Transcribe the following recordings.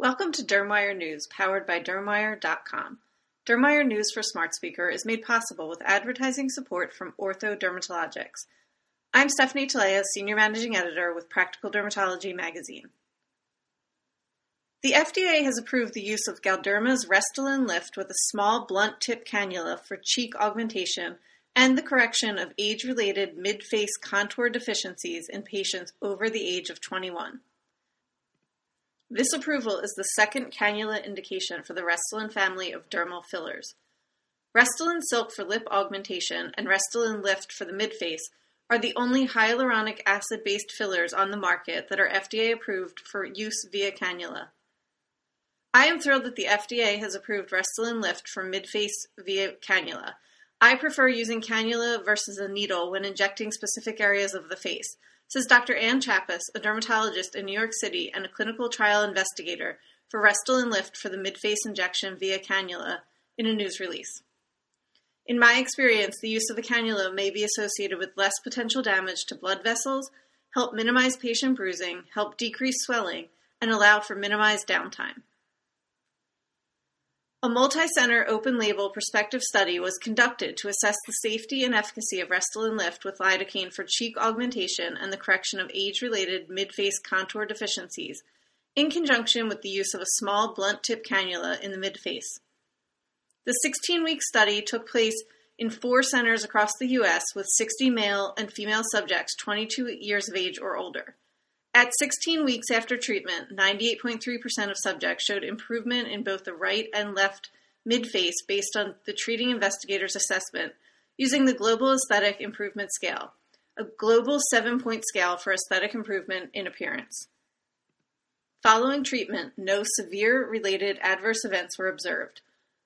Welcome to Dermwire News, powered by Dermwire.com. Dermwire News for Smart Speaker is made possible with advertising support from Ortho Dermatologics. I'm Stephanie Talea, Senior Managing Editor with Practical Dermatology magazine. The FDA has approved the use of Galderma's Restylane Lift with a small blunt tip cannula for cheek augmentation and the correction of age-related mid-face contour deficiencies in patients over the age of 21. This approval is the second cannula indication for the Restylane family of dermal fillers. Restylane Silk for lip augmentation and Restylane Lift for the midface are the only hyaluronic acid-based fillers on the market that are FDA approved for use via cannula. I am thrilled that the FDA has approved Restylane Lift for midface via cannula. I prefer using cannula versus a needle when injecting specific areas of the face, says Dr. Anne Chapas, a dermatologist in New York City and a clinical trial investigator for Restylane Lift for the midface injection via cannula in a news release. In my experience, the use of the cannula may be associated with less potential damage to blood vessels, help minimize patient bruising, help decrease swelling, and allow for minimized downtime. A multi-center open-label prospective study was conducted to assess the safety and efficacy of Restylane Lift with lidocaine for cheek augmentation and the correction of age-related mid-face contour deficiencies, in conjunction with the use of a small blunt tip cannula in the mid-face. The 16-week study took place in four centers across the U.S. with 60 male and female subjects 22 years of age or older. At 16 weeks after treatment, 98.3% of subjects showed improvement in both the right and left midface based on the treating investigator's assessment using the Global Aesthetic Improvement Scale, a global seven point scale for aesthetic improvement in appearance. Following treatment, no severe related adverse events were observed.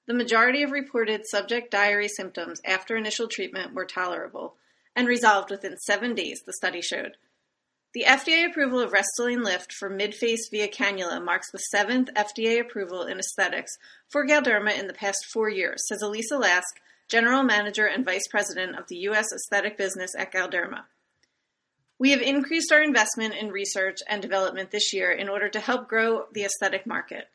The majority of reported subject diary symptoms after initial treatment were tolerable and resolved within seven days, the study showed. The FDA approval of Restylane Lift for mid-face via cannula marks the seventh FDA approval in aesthetics for Galderma in the past four years, says Alisa Lask, General Manager and Vice President of the U.S. Aesthetic Business at Galderma. We have increased our investment in research and development this year in order to help grow the aesthetic market.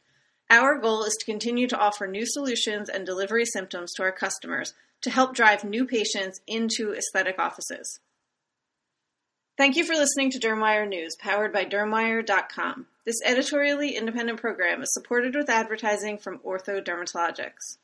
Our goal is to continue to offer new solutions and delivery symptoms to our customers to help drive new patients into aesthetic offices. Thank you for listening to Dermwire News, powered by Dermwire.com. This editorially independent program is supported with advertising from Ortho Dermatologics.